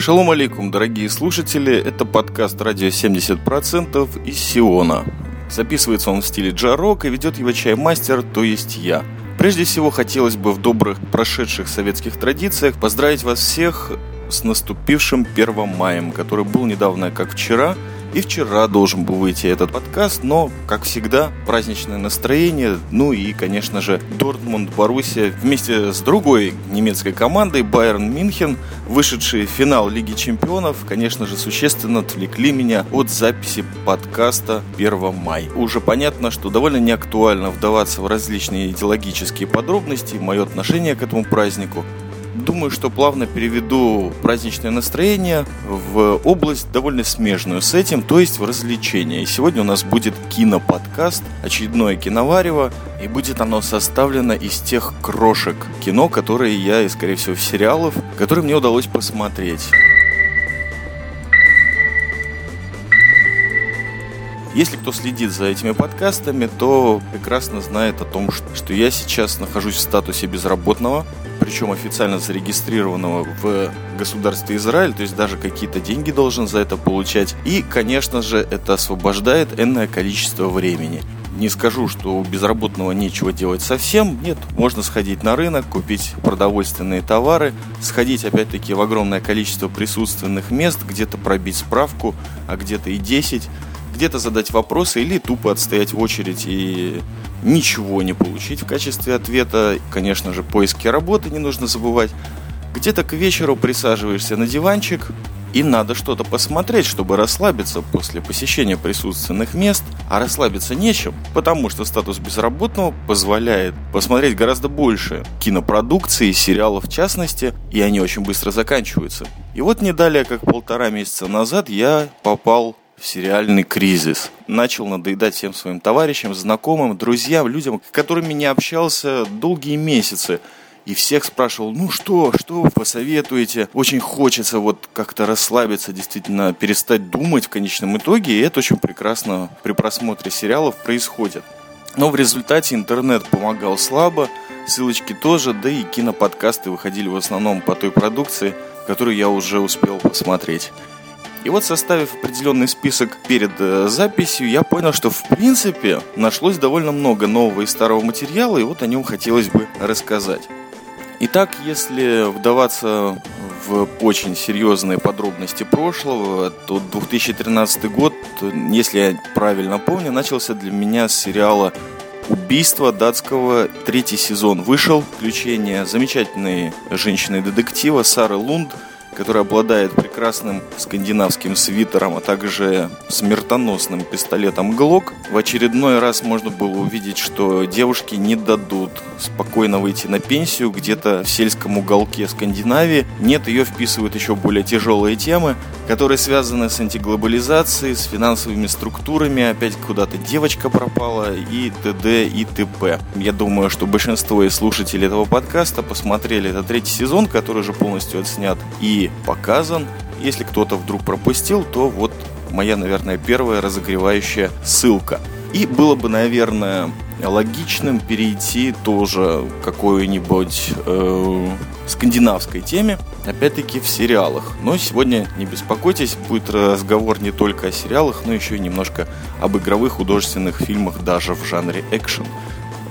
Шалом алейкум, дорогие слушатели, это подкаст «Радио 70%» из Сиона. Записывается он в стиле джарок и ведет его чаймастер, то есть я. Прежде всего, хотелось бы в добрых прошедших советских традициях поздравить вас всех с наступившим 1 маем, который был недавно, как вчера – и вчера должен был выйти этот подкаст, но, как всегда, праздничное настроение, ну и, конечно же, Дортмунд Боруссия вместе с другой немецкой командой Байерн Мюнхен, вышедшие в финал Лиги Чемпионов, конечно же, существенно отвлекли меня от записи подкаста 1 мая. Уже понятно, что довольно неактуально вдаваться в различные идеологические подробности, мое отношение к этому празднику, Думаю, что плавно переведу праздничное настроение в область довольно смежную с этим, то есть в развлечения. И сегодня у нас будет киноподкаст, очередное киноварево, и будет оно составлено из тех крошек кино, которые я, и скорее всего, сериалов, которые мне удалось посмотреть. Если кто следит за этими подкастами, то прекрасно знает о том, что я сейчас нахожусь в статусе безработного, причем официально зарегистрированного в государстве Израиль, то есть даже какие-то деньги должен за это получать. И, конечно же, это освобождает энное количество времени. Не скажу, что у безработного нечего делать совсем. Нет, можно сходить на рынок, купить продовольственные товары, сходить опять-таки в огромное количество присутственных мест, где-то пробить справку, а где-то и 10 где-то задать вопросы или тупо отстоять в очередь и ничего не получить в качестве ответа. Конечно же, поиски работы не нужно забывать. Где-то к вечеру присаживаешься на диванчик, и надо что-то посмотреть, чтобы расслабиться после посещения присутственных мест. А расслабиться нечем, потому что статус безработного позволяет посмотреть гораздо больше кинопродукции, сериалов в частности, и они очень быстро заканчиваются. И вот не далее, как полтора месяца назад, я попал в сериальный кризис. Начал надоедать всем своим товарищам, знакомым, друзьям, людям, с которыми не общался долгие месяцы. И всех спрашивал, ну что, что вы посоветуете? Очень хочется вот как-то расслабиться, действительно перестать думать в конечном итоге. И это очень прекрасно при просмотре сериалов происходит. Но в результате интернет помогал слабо, ссылочки тоже, да и киноподкасты выходили в основном по той продукции, которую я уже успел посмотреть. И вот составив определенный список перед э, записью, я понял, что в принципе нашлось довольно много нового и старого материала, и вот о нем хотелось бы рассказать. Итак, если вдаваться в очень серьезные подробности прошлого, то 2013 год, если я правильно помню, начался для меня с сериала «Убийство датского». Третий сезон вышел. Включение замечательной женщины-детектива Сары Лунд – который обладает прекрасным скандинавским свитером, а также смертоносным пистолетом Глок. В очередной раз можно было увидеть, что девушки не дадут спокойно выйти на пенсию где-то в сельском уголке Скандинавии. Нет, ее вписывают еще более тяжелые темы, которые связаны с антиглобализацией, с финансовыми структурами, опять куда-то девочка пропала и т.д. и т.п. Я думаю, что большинство из слушателей этого подкаста посмотрели этот третий сезон, который уже полностью отснят и показан. Если кто-то вдруг пропустил, то вот моя, наверное, первая разогревающая ссылка. И было бы, наверное, логичным перейти тоже к какой-нибудь э, скандинавской теме, опять-таки в сериалах. Но сегодня не беспокойтесь, будет разговор не только о сериалах, но еще и немножко об игровых художественных фильмах даже в жанре экшен.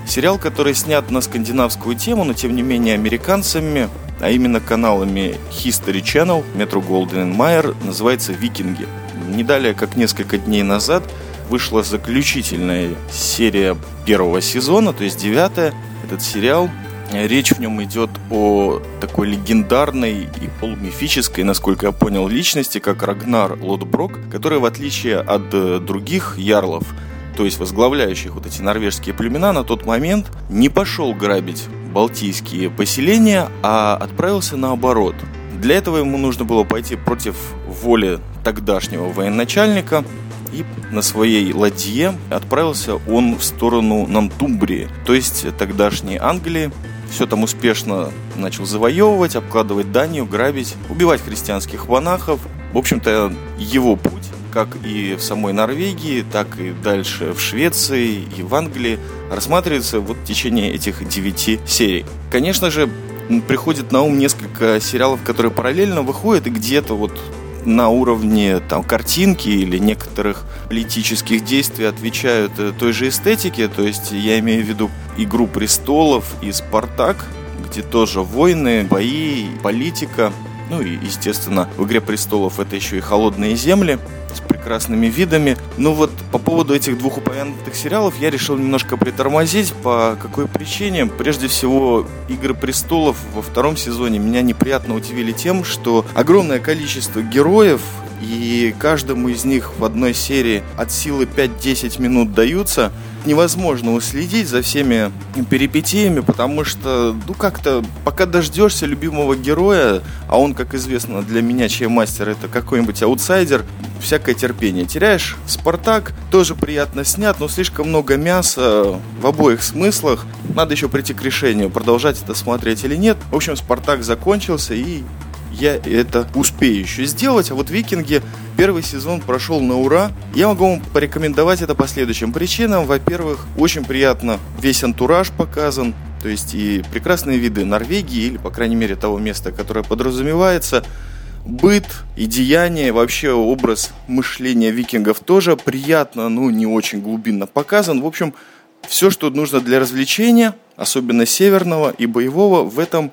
Сериал, который снят на скандинавскую тему, но тем не менее американцами, а именно каналами History Channel, Metro Golden Mayer, называется «Викинги». Не далее, как несколько дней назад, вышла заключительная серия первого сезона, то есть девятая. Этот сериал Речь в нем идет о такой легендарной и полумифической, насколько я понял, личности, как Рагнар Лотброк, который, в отличие от э, других ярлов, то есть возглавляющих вот эти норвежские племена, на тот момент не пошел грабить балтийские поселения, а отправился наоборот. Для этого ему нужно было пойти против воли тогдашнего военачальника, на своей ладье отправился он в сторону Нантумбрии, то есть тогдашней Англии. Все там успешно начал завоевывать, обкладывать Данию, грабить, убивать христианских монахов. В общем-то, его путь как и в самой Норвегии, так и дальше в Швеции и в Англии, рассматривается вот в течение этих девяти серий. Конечно же, приходит на ум несколько сериалов, которые параллельно выходят и где-то вот на уровне там, картинки или некоторых политических действий отвечают э, той же эстетике. То есть я имею в виду «Игру престолов» и «Спартак», где тоже войны, бои, политика. Ну и, естественно, в «Игре престолов» это еще и «Холодные земли» прекрасными видами. Но вот по поводу этих двух упомянутых сериалов я решил немножко притормозить. По какой причине? Прежде всего, «Игры престолов» во втором сезоне меня неприятно удивили тем, что огромное количество героев и каждому из них в одной серии от силы 5-10 минут даются – невозможно уследить за всеми перипетиями, потому что, ну, как-то, пока дождешься любимого героя, а он, как известно, для меня, чей мастер, это какой-нибудь аутсайдер, всякое терпение теряешь. Спартак тоже приятно снят, но слишком много мяса в обоих смыслах. Надо еще прийти к решению, продолжать это смотреть или нет. В общем, Спартак закончился, и я это успею еще сделать. А вот Викинги первый сезон прошел на ура. Я могу вам порекомендовать это по следующим причинам. Во-первых, очень приятно весь антураж показан. То есть и прекрасные виды Норвегии, или, по крайней мере, того места, которое подразумевается. Быт и деяние, вообще образ мышления викингов тоже приятно, ну, не очень глубинно показан. В общем, все, что нужно для развлечения, особенно северного и боевого, в этом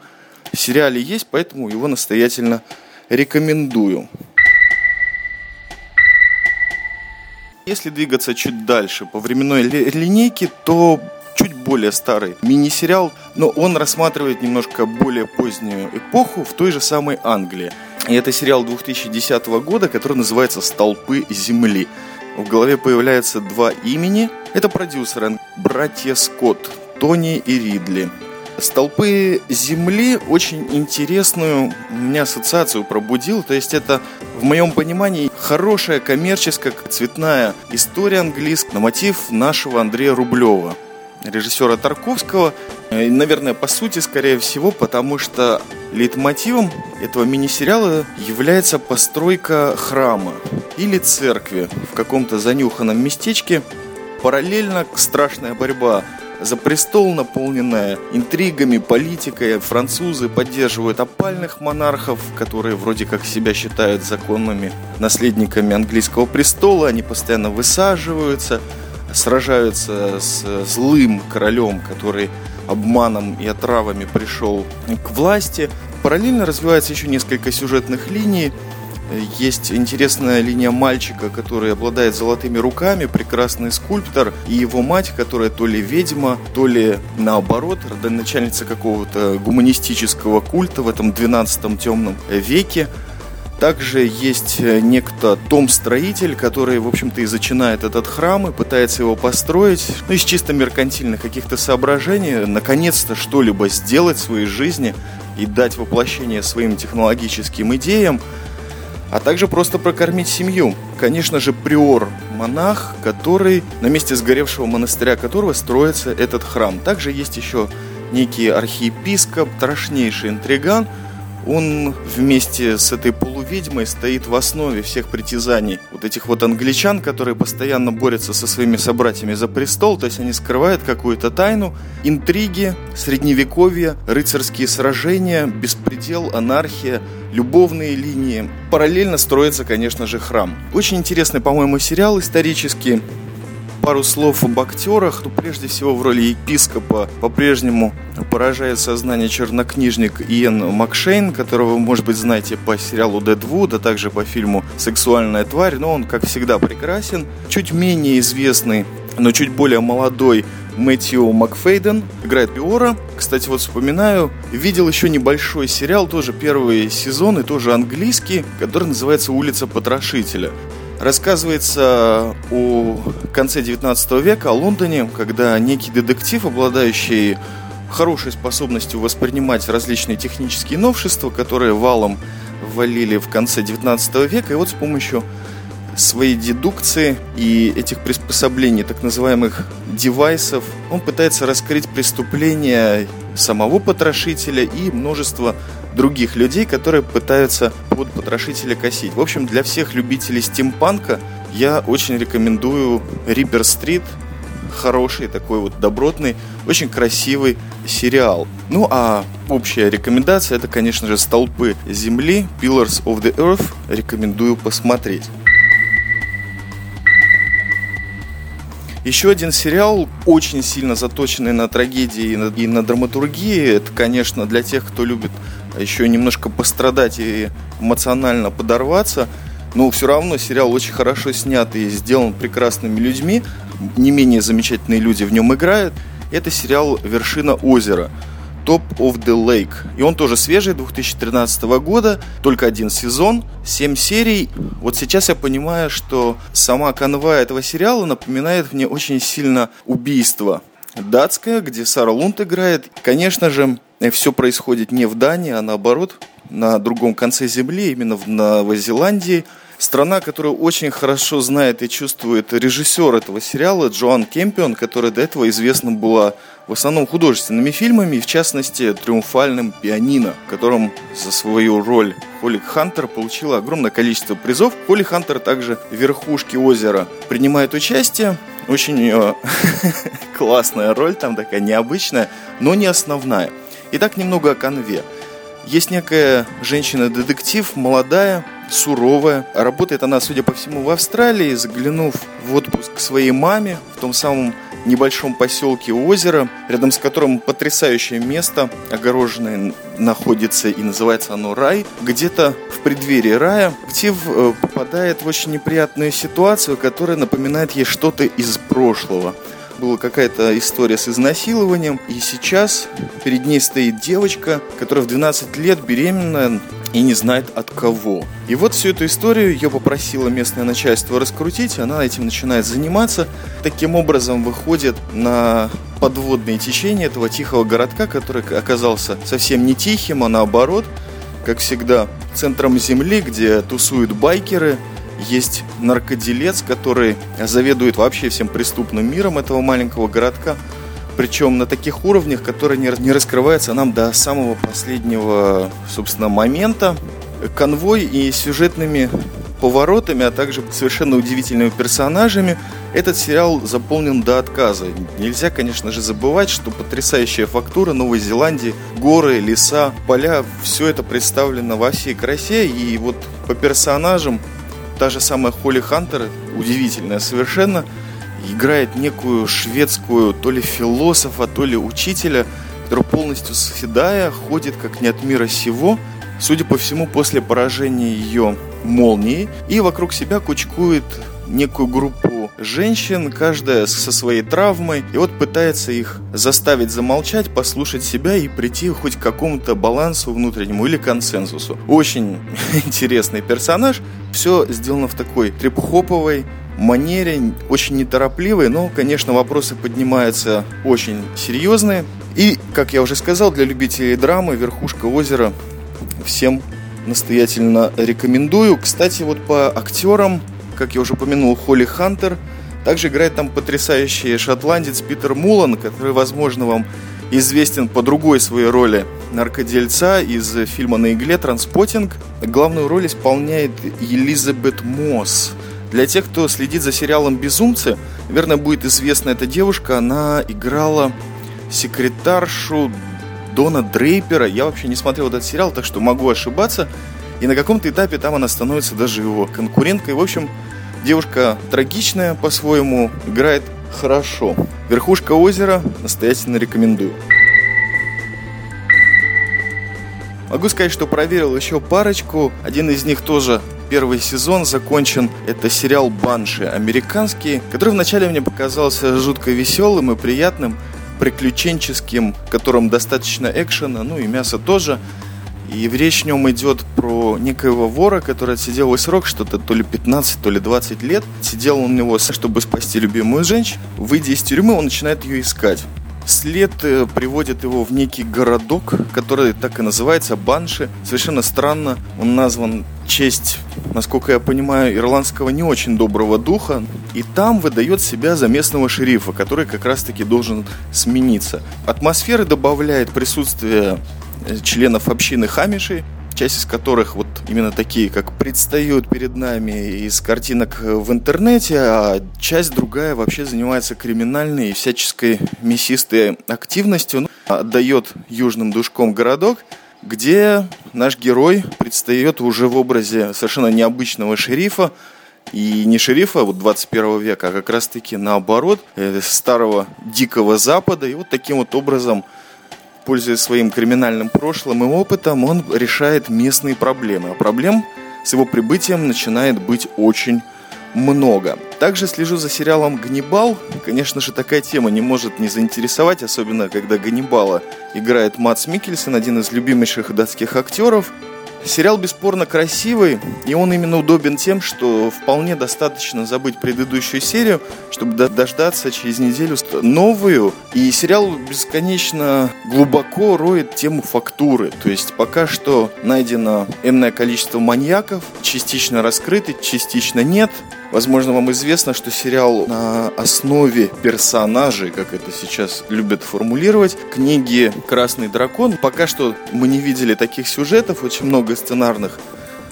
в сериале есть, поэтому его настоятельно рекомендую. Если двигаться чуть дальше по временной линейке, то чуть более старый мини-сериал, но он рассматривает немножко более позднюю эпоху в той же самой Англии. И это сериал 2010 года, который называется «Столпы земли». В голове появляются два имени. Это продюсеры, братья Скотт, Тони и Ридли. Столпы Земли очень интересную меня ассоциацию пробудил. То есть это, в моем понимании, хорошая коммерческая цветная история английская на мотив нашего Андрея Рублева, режиссера Тарковского. И, наверное, по сути, скорее всего, потому что лейтмотивом этого мини-сериала является постройка храма или церкви в каком-то занюханном местечке. Параллельно страшная борьба за престол, наполненная интригами, политикой. Французы поддерживают опальных монархов, которые вроде как себя считают законными наследниками английского престола. Они постоянно высаживаются, сражаются с злым королем, который обманом и отравами пришел к власти. Параллельно развивается еще несколько сюжетных линий – есть интересная линия мальчика, который обладает золотыми руками, прекрасный скульптор, и его мать, которая то ли ведьма, то ли наоборот, родоначальница какого-то гуманистического культа в этом 12 темном веке. Также есть некто Том-строитель, который, в общем-то, и зачинает этот храм и пытается его построить. Ну, из чисто меркантильных каких-то соображений, наконец-то что-либо сделать в своей жизни и дать воплощение своим технологическим идеям а также просто прокормить семью. Конечно же, приор, монах, который на месте сгоревшего монастыря которого строится этот храм. Также есть еще некий архиепископ, страшнейший интриган. Он вместе с этой полуведьмой стоит в основе всех притязаний вот этих вот англичан, которые постоянно борются со своими собратьями за престол, то есть они скрывают какую-то тайну, интриги, средневековье, рыцарские сражения, беспредел, анархия, любовные линии. Параллельно строится, конечно же, храм. Очень интересный, по-моему, сериал исторический. Пару слов об актерах. Ну, прежде всего, в роли епископа по-прежнему поражает сознание чернокнижник Иэн Макшейн, которого вы, может быть, знаете по сериалу Дедвуд, а также по фильму «Сексуальная тварь», но он, как всегда, прекрасен. Чуть менее известный, но чуть более молодой Мэтью Макфейден играет Биора. Кстати, вот вспоминаю, видел еще небольшой сериал, тоже первый сезон и тоже английский, который называется «Улица потрошителя». Рассказывается о конце 19 века, о Лондоне, когда некий детектив, обладающий хорошей способностью воспринимать различные технические новшества, которые валом ввалили в конце 19 века, и вот с помощью своей дедукции и этих приспособлений, так называемых девайсов, он пытается раскрыть преступления самого потрошителя и множество других людей, которые пытаются под потрошителя косить. В общем, для всех любителей стимпанка я очень рекомендую Риппер Стрит. хороший, такой вот добротный, очень красивый сериал. Ну а общая рекомендация это, конечно же, «Столпы земли», «Pillars of the Earth». Рекомендую посмотреть. Еще один сериал, очень сильно заточенный на трагедии и на, и на драматургии. Это, конечно, для тех, кто любит еще немножко пострадать и эмоционально подорваться. Но все равно сериал очень хорошо снят и сделан прекрасными людьми. Не менее замечательные люди в нем играют. Это сериал «Вершина озера». Top of the Lake. И он тоже свежий, 2013 года, только один сезон, 7 серий. Вот сейчас я понимаю, что сама канва этого сериала напоминает мне очень сильно убийство датское, где Сара Лунд играет. Конечно же, все происходит не в Дании, а наоборот, на другом конце земли, именно в Новой Зеландии. Страна, которая очень хорошо знает и чувствует режиссер этого сериала Джоан Кемпион, которая до этого известна была в основном художественными фильмами, в частности «Триумфальным пианино», в котором за свою роль Холли Хантер получила огромное количество призов. Холли Хантер также в верхушке озера принимает участие. Очень э, классная роль, там такая необычная, но не основная. Итак, немного о конве. Есть некая женщина-детектив, молодая, суровая. Работает она, судя по всему, в Австралии, заглянув в отпуск к своей маме в том самом небольшом поселке озера, рядом с которым потрясающее место, огороженное находится и называется оно рай. Где-то в преддверии рая Актив э, попадает в очень неприятную ситуацию, которая напоминает ей что-то из прошлого была какая-то история с изнасилованием, и сейчас перед ней стоит девочка, которая в 12 лет беременная, и не знает от кого. И вот всю эту историю ее попросило местное начальство раскрутить, она этим начинает заниматься. Таким образом выходит на подводные течения этого тихого городка, который оказался совсем не тихим, а наоборот, как всегда, центром земли, где тусуют байкеры, есть наркоделец, который заведует вообще всем преступным миром этого маленького городка причем на таких уровнях, которые не, раскрываются нам до самого последнего, собственно, момента. Конвой и сюжетными поворотами, а также совершенно удивительными персонажами. Этот сериал заполнен до отказа. Нельзя, конечно же, забывать, что потрясающая фактура Новой Зеландии, горы, леса, поля, все это представлено во всей красе. И вот по персонажам та же самая Холли Хантер, удивительная совершенно – играет некую шведскую то ли философа, то ли учителя, который полностью седая, ходит как не от мира сего, судя по всему, после поражения ее молнией, и вокруг себя кучкует некую группу женщин, каждая со своей травмой, и вот пытается их заставить замолчать, послушать себя и прийти хоть к какому-то балансу внутреннему или консенсусу. Очень интересный персонаж, все сделано в такой трип-хоповой, манере, очень неторопливой, но, конечно, вопросы поднимаются очень серьезные. И, как я уже сказал, для любителей драмы «Верхушка озера» всем настоятельно рекомендую. Кстати, вот по актерам, как я уже упомянул, Холли Хантер, также играет там потрясающий шотландец Питер Мулан, который, возможно, вам известен по другой своей роли наркодельца из фильма «На игле. Транспотинг». Главную роль исполняет Елизабет Мосс – для тех, кто следит за сериалом «Безумцы», верно будет известна эта девушка. Она играла секретаршу Дона Дрейпера. Я вообще не смотрел этот сериал, так что могу ошибаться. И на каком-то этапе там она становится даже его конкуренткой. В общем, девушка трагичная по-своему, играет хорошо. Верхушка озера настоятельно рекомендую. Могу сказать, что проверил еще парочку. Один из них тоже первый сезон закончен. Это сериал «Банши» американский, который вначале мне показался жутко веселым и приятным, приключенческим, в котором достаточно экшена, ну и мяса тоже. И речь в нем идет про некоего вора, который отсидел свой срок, что-то то ли 15, то ли 20 лет. Сидел он у него, чтобы спасти любимую женщину. Выйдя из тюрьмы, он начинает ее искать. След э, приводит его в некий городок, который так и называется Банши. Совершенно странно, он назван в честь, насколько я понимаю, ирландского не очень доброго духа. И там выдает себя за местного шерифа, который как раз-таки должен смениться. Атмосферы добавляет присутствие членов общины Хамишей, часть из которых вот именно такие, как предстают перед нами из картинок в интернете, а часть другая вообще занимается криминальной и всяческой мясистой активностью, ну, отдает южным душком городок, где наш герой предстает уже в образе совершенно необычного шерифа, и не шерифа вот 21 века, а как раз-таки наоборот, э, старого дикого запада. И вот таким вот образом, пользуясь своим криминальным прошлым и опытом, он решает местные проблемы. А проблем с его прибытием начинает быть очень много. Также слежу за сериалом «Ганнибал». Конечно же, такая тема не может не заинтересовать, особенно когда Ганнибала играет Мац Микельсон, один из любимейших датских актеров. Сериал бесспорно красивый, и он именно удобен тем, что вполне достаточно забыть предыдущую серию, чтобы дождаться через неделю новую. И сериал бесконечно глубоко роет тему фактуры. То есть пока что найдено энное количество маньяков, частично раскрыты, частично нет. Возможно, вам известно, что сериал на основе персонажей, как это сейчас любят формулировать, книги «Красный дракон». Пока что мы не видели таких сюжетов, очень много сценарных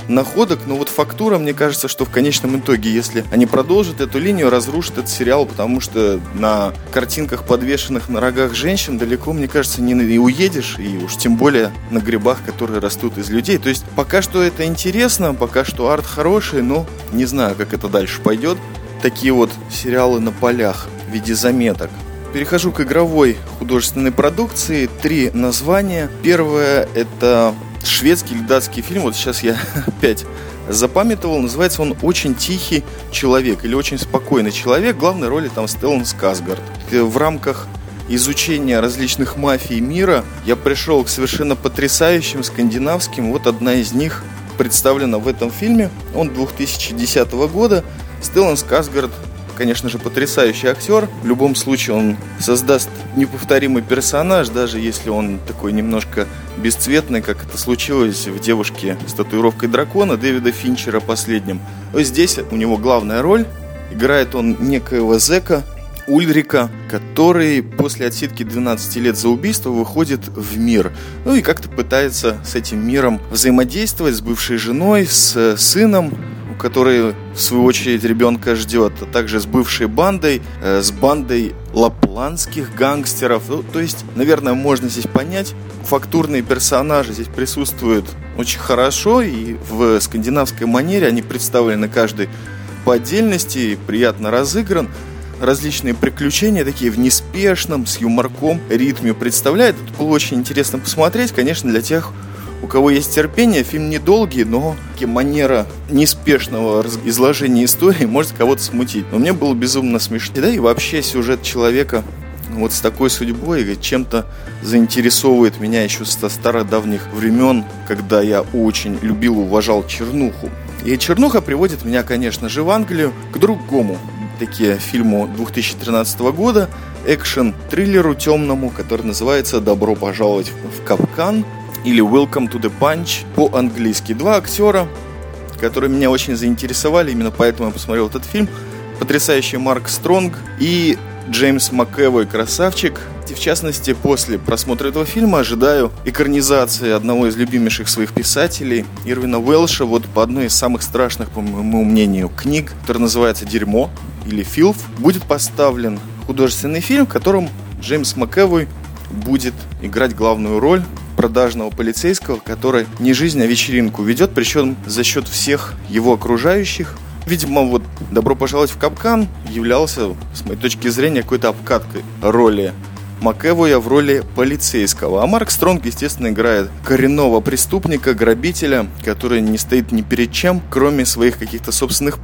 находок, но вот фактура, мне кажется, что в конечном итоге, если они продолжат эту линию, разрушат этот сериал, потому что на картинках, подвешенных на рогах женщин, далеко, мне кажется, не уедешь, и уж тем более на грибах, которые растут из людей. То есть пока что это интересно, пока что арт хороший, но не знаю, как это дальше пойдет. Такие вот сериалы на полях в виде заметок. Перехожу к игровой художественной продукции. Три названия. Первое это шведский или датский фильм, вот сейчас я опять запамятовал, называется он «Очень тихий человек» или «Очень спокойный человек». Главной роли там Стеллан Сказгард. В рамках изучения различных мафий мира я пришел к совершенно потрясающим скандинавским. Вот одна из них представлена в этом фильме. Он 2010 года. Стеллан Сказгард конечно же, потрясающий актер. В любом случае он создаст неповторимый персонаж, даже если он такой немножко бесцветный, как это случилось в «Девушке с татуировкой дракона» Дэвида Финчера последним. Здесь у него главная роль. Играет он некоего зека, Ульрика, который после отсидки 12 лет за убийство выходит в мир. Ну и как-то пытается с этим миром взаимодействовать с бывшей женой, с сыном, который в свою очередь ребенка ждет, а также с бывшей бандой, э, с бандой лапландских гангстеров. Ну, то есть, наверное, можно здесь понять, фактурные персонажи здесь присутствуют очень хорошо, и в скандинавской манере они представлены каждый по отдельности, приятно разыгран различные приключения, такие в неспешном, с юморком ритме представляет. Это было очень интересно посмотреть, конечно, для тех, у кого есть терпение, фильм недолгий, но манера неспешного изложения истории может кого-то смутить. Но мне было безумно смешно. Да и вообще сюжет человека вот с такой судьбой чем-то заинтересовывает меня еще со старых давних времен, когда я очень любил и уважал чернуху. И чернуха приводит меня, конечно же, в Англию к другому такие фильму 2013 года, экшен-триллеру темному, который называется «Добро пожаловать в Капкан» или Welcome to the Punch по-английски. Два актера, которые меня очень заинтересовали, именно поэтому я посмотрел этот фильм. Потрясающий Марк Стронг и Джеймс МакЭвой красавчик. И в частности, после просмотра этого фильма ожидаю экранизации одного из любимейших своих писателей, Ирвина Уэлша, вот по одной из самых страшных, по моему мнению, книг, которая называется «Дерьмо» или «Филф», будет поставлен художественный фильм, в котором Джеймс МакЭвой будет играть главную роль продажного полицейского, который не жизнь, а вечеринку ведет, причем за счет всех его окружающих. Видимо, вот «Добро пожаловать в капкан» являлся, с моей точки зрения, какой-то обкаткой роли Макэвоя в роли полицейского. А Марк Стронг, естественно, играет коренного преступника, грабителя, который не стоит ни перед чем, кроме своих каких-то собственных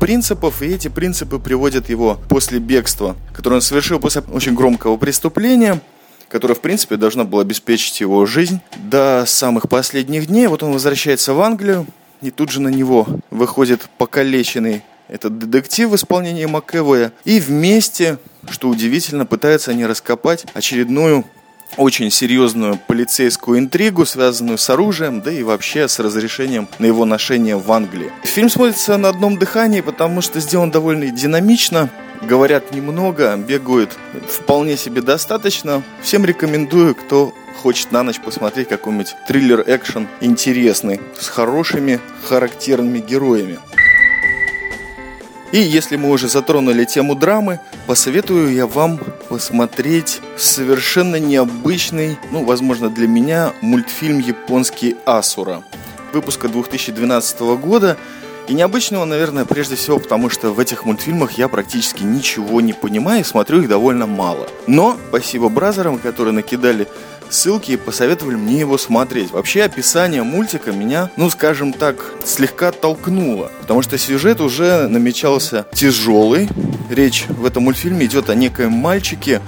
принципов, и эти принципы приводят его после бегства, которое он совершил после очень громкого преступления, которая, в принципе, должна была обеспечить его жизнь до самых последних дней. Вот он возвращается в Англию, и тут же на него выходит покалеченный этот детектив в исполнении Макэвоя. И вместе, что удивительно, пытаются они раскопать очередную очень серьезную полицейскую интригу, связанную с оружием, да и вообще с разрешением на его ношение в Англии. Фильм смотрится на одном дыхании, потому что сделан довольно динамично, говорят немного, бегают вполне себе достаточно. Всем рекомендую, кто хочет на ночь посмотреть какой-нибудь триллер-экшен интересный, с хорошими характерными героями. И если мы уже затронули тему драмы, посоветую я вам посмотреть совершенно необычный, ну, возможно, для меня, мультфильм японский «Асура» выпуска 2012 года. И необычного, наверное, прежде всего, потому что в этих мультфильмах я практически ничего не понимаю и смотрю их довольно мало. Но спасибо бразерам, которые накидали ссылки и посоветовали мне его смотреть. Вообще описание мультика меня, ну скажем так, слегка толкнуло, потому что сюжет уже намечался тяжелый. Речь в этом мультфильме идет о некоем мальчике,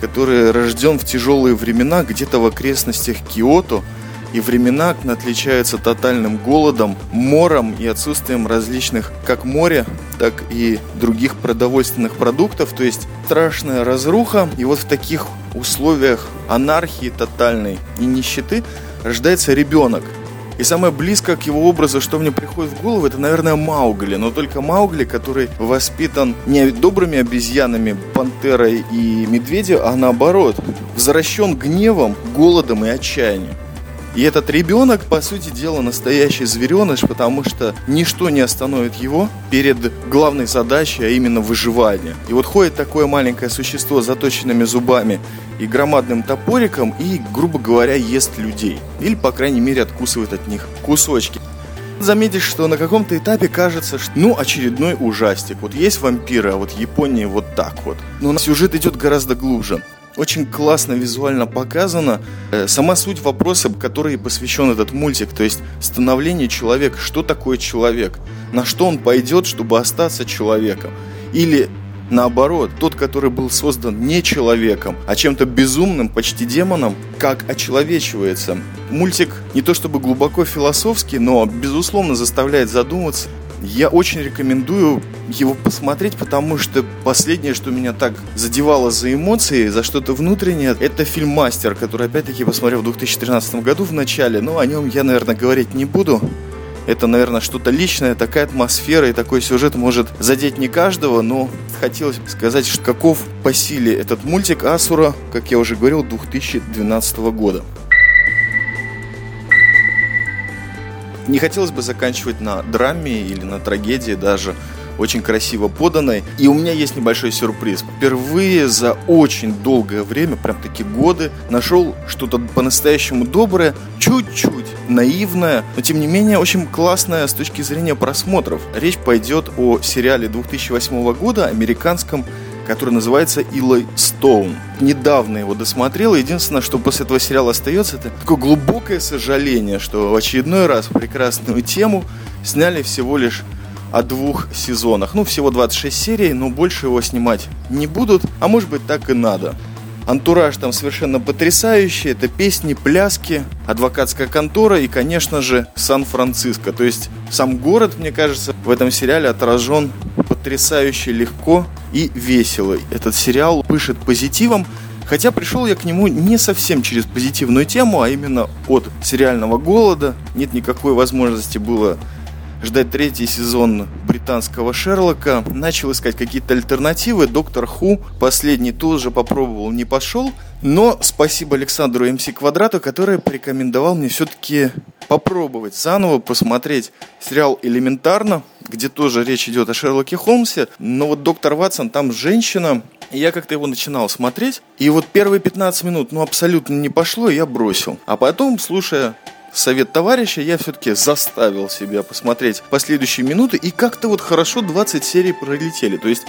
который рожден в тяжелые времена где-то в окрестностях Киото, и времена отличаются тотальным голодом, мором и отсутствием различных как моря, так и других продовольственных продуктов, то есть страшная разруха. И вот в таких условиях анархии тотальной и нищеты рождается ребенок. И самое близкое к его образу, что мне приходит в голову, это, наверное, Маугли. Но только Маугли, который воспитан не добрыми обезьянами, пантерой и медведем, а наоборот, возвращен гневом, голодом и отчаянием. И этот ребенок, по сути дела, настоящий звереныш, потому что ничто не остановит его перед главной задачей, а именно выживание. И вот ходит такое маленькое существо с заточенными зубами и громадным топориком и, грубо говоря, ест людей. Или, по крайней мере, откусывает от них кусочки. Заметишь, что на каком-то этапе кажется, что ну очередной ужастик. Вот есть вампиры, а вот Япония вот так вот. Но сюжет идет гораздо глубже очень классно визуально показано. Э, сама суть вопроса, который посвящен этот мультик, то есть становление человека. Что такое человек? На что он пойдет, чтобы остаться человеком? Или наоборот, тот, который был создан не человеком, а чем-то безумным, почти демоном, как очеловечивается. Мультик не то чтобы глубоко философский, но безусловно заставляет задуматься я очень рекомендую его посмотреть, потому что последнее, что меня так задевало за эмоции, за что-то внутреннее, это фильм «Мастер», который, опять-таки, посмотрел в 2013 году в начале, но о нем я, наверное, говорить не буду. Это, наверное, что-то личное, такая атмосфера и такой сюжет может задеть не каждого, но хотелось сказать, что каков по силе этот мультик Асура, как я уже говорил, 2012 года. Не хотелось бы заканчивать на драме или на трагедии даже очень красиво поданной. И у меня есть небольшой сюрприз. Впервые за очень долгое время, прям таки годы, нашел что-то по-настоящему доброе, чуть-чуть наивное, но тем не менее очень классное с точки зрения просмотров. Речь пойдет о сериале 2008 года, американском который называется Илой Стоун. Недавно его досмотрел. Единственное, что после этого сериала остается, это такое глубокое сожаление, что в очередной раз прекрасную тему сняли всего лишь о двух сезонах. Ну, всего 26 серий, но больше его снимать не будут. А может быть, так и надо. Антураж там совершенно потрясающий. Это песни, пляски, адвокатская контора и, конечно же, Сан-Франциско. То есть сам город, мне кажется, в этом сериале отражен потрясающе легко и весело. Этот сериал пышет позитивом, хотя пришел я к нему не совсем через позитивную тему, а именно от сериального голода. Нет никакой возможности было ждать третий сезон британского Шерлока. Начал искать какие-то альтернативы. Доктор Ху последний тоже попробовал, не пошел. Но спасибо Александру МС Квадрату, который порекомендовал мне все-таки попробовать заново посмотреть сериал «Элементарно», где тоже речь идет о Шерлоке Холмсе. Но вот доктор Ватсон, там женщина, я как-то его начинал смотреть, и вот первые 15 минут, ну, абсолютно не пошло, я бросил. А потом, слушая совет товарища, я все-таки заставил себя посмотреть последующие минуты, и как-то вот хорошо 20 серий пролетели. То есть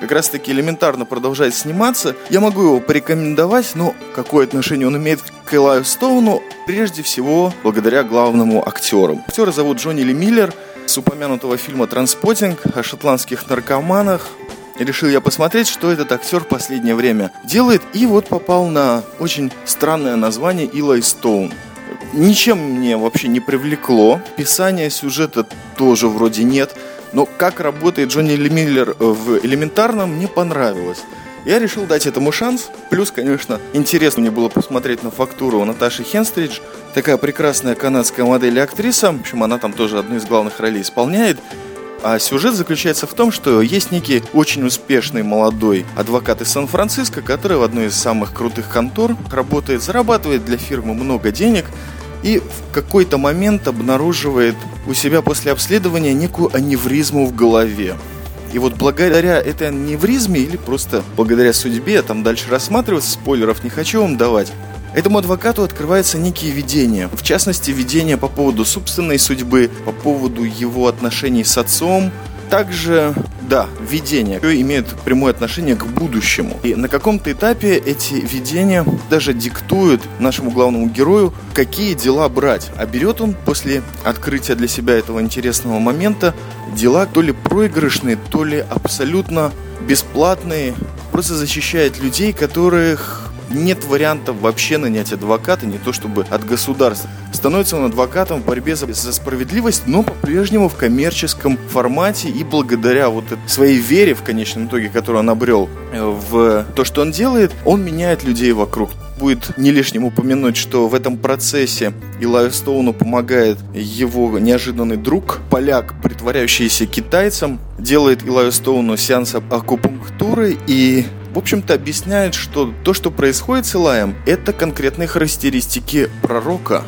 как раз таки элементарно продолжает сниматься. Я могу его порекомендовать, но какое отношение он имеет к Элаю Стоуну? Прежде всего, благодаря главному актеру. Актера зовут Джонни Ли Миллер, с упомянутого фильма «Транспотинг» о шотландских наркоманах. решил я посмотреть, что этот актер в последнее время делает, и вот попал на очень странное название Илай Стоун. Ничем мне вообще не привлекло. Писание сюжета тоже вроде нет. Но как работает Джонни Миллер в элементарном, мне понравилось. Я решил дать этому шанс. Плюс, конечно, интересно мне было посмотреть на фактуру Наташи Хенстридж. Такая прекрасная канадская модель и актриса. В общем, она там тоже одну из главных ролей исполняет. А сюжет заключается в том, что есть некий очень успешный молодой адвокат из Сан-Франциско, который в одной из самых крутых контор работает, зарабатывает для фирмы много денег и в какой-то момент обнаруживает у себя после обследования некую аневризму в голове. И вот благодаря этой аневризме или просто благодаря судьбе, там дальше рассматриваться, спойлеров не хочу вам давать, Этому адвокату открываются некие видения. В частности, видения по поводу собственной судьбы, по поводу его отношений с отцом. Также, да, видения имеют прямое отношение к будущему. И на каком-то этапе эти видения даже диктуют нашему главному герою, какие дела брать. А берет он после открытия для себя этого интересного момента дела то ли проигрышные, то ли абсолютно бесплатные. Просто защищает людей, которых нет вариантов вообще нанять адвоката, не то чтобы от государства. Становится он адвокатом в борьбе за, справедливость, но по-прежнему в коммерческом формате и благодаря вот своей вере в конечном итоге, которую он обрел э, в то, что он делает, он меняет людей вокруг будет не лишним упомянуть, что в этом процессе Илаю Стоуну помогает его неожиданный друг, поляк, притворяющийся китайцем, делает Илаю Стоуну сеанс акупунктуры и в общем-то, объясняет, что то, что происходит с Илаем, это конкретные характеристики пророка.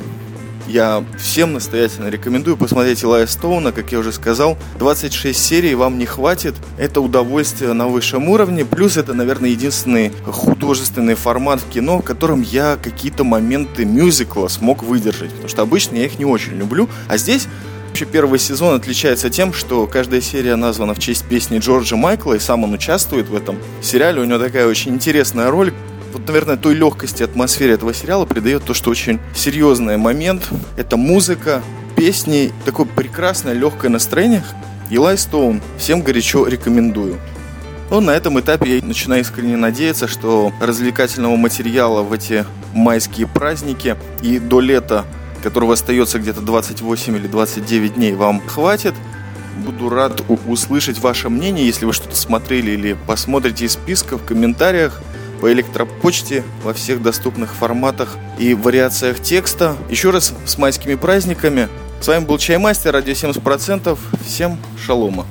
Я всем настоятельно рекомендую посмотреть Илая Стоуна, как я уже сказал. 26 серий вам не хватит. Это удовольствие на высшем уровне. Плюс это, наверное, единственный художественный формат в кино, в котором я какие-то моменты мюзикла смог выдержать. Потому что обычно я их не очень люблю. А здесь Вообще первый сезон отличается тем, что каждая серия названа в честь песни Джорджа Майкла, и сам он участвует в этом сериале. У него такая очень интересная роль. Вот, наверное, той легкости атмосфере этого сериала придает то, что очень серьезный момент. Это музыка, песни, такое прекрасное легкое настроение. Елай Стоун. Всем горячо рекомендую. Но ну, на этом этапе я начинаю искренне надеяться, что развлекательного материала в эти майские праздники и до лета которого остается где-то 28 или 29 дней, вам хватит. Буду рад услышать ваше мнение, если вы что-то смотрели или посмотрите из списка в комментариях по электропочте во всех доступных форматах и вариациях текста. Еще раз с майскими праздниками. С вами был Чаймастер, радио 70%. Всем шалома.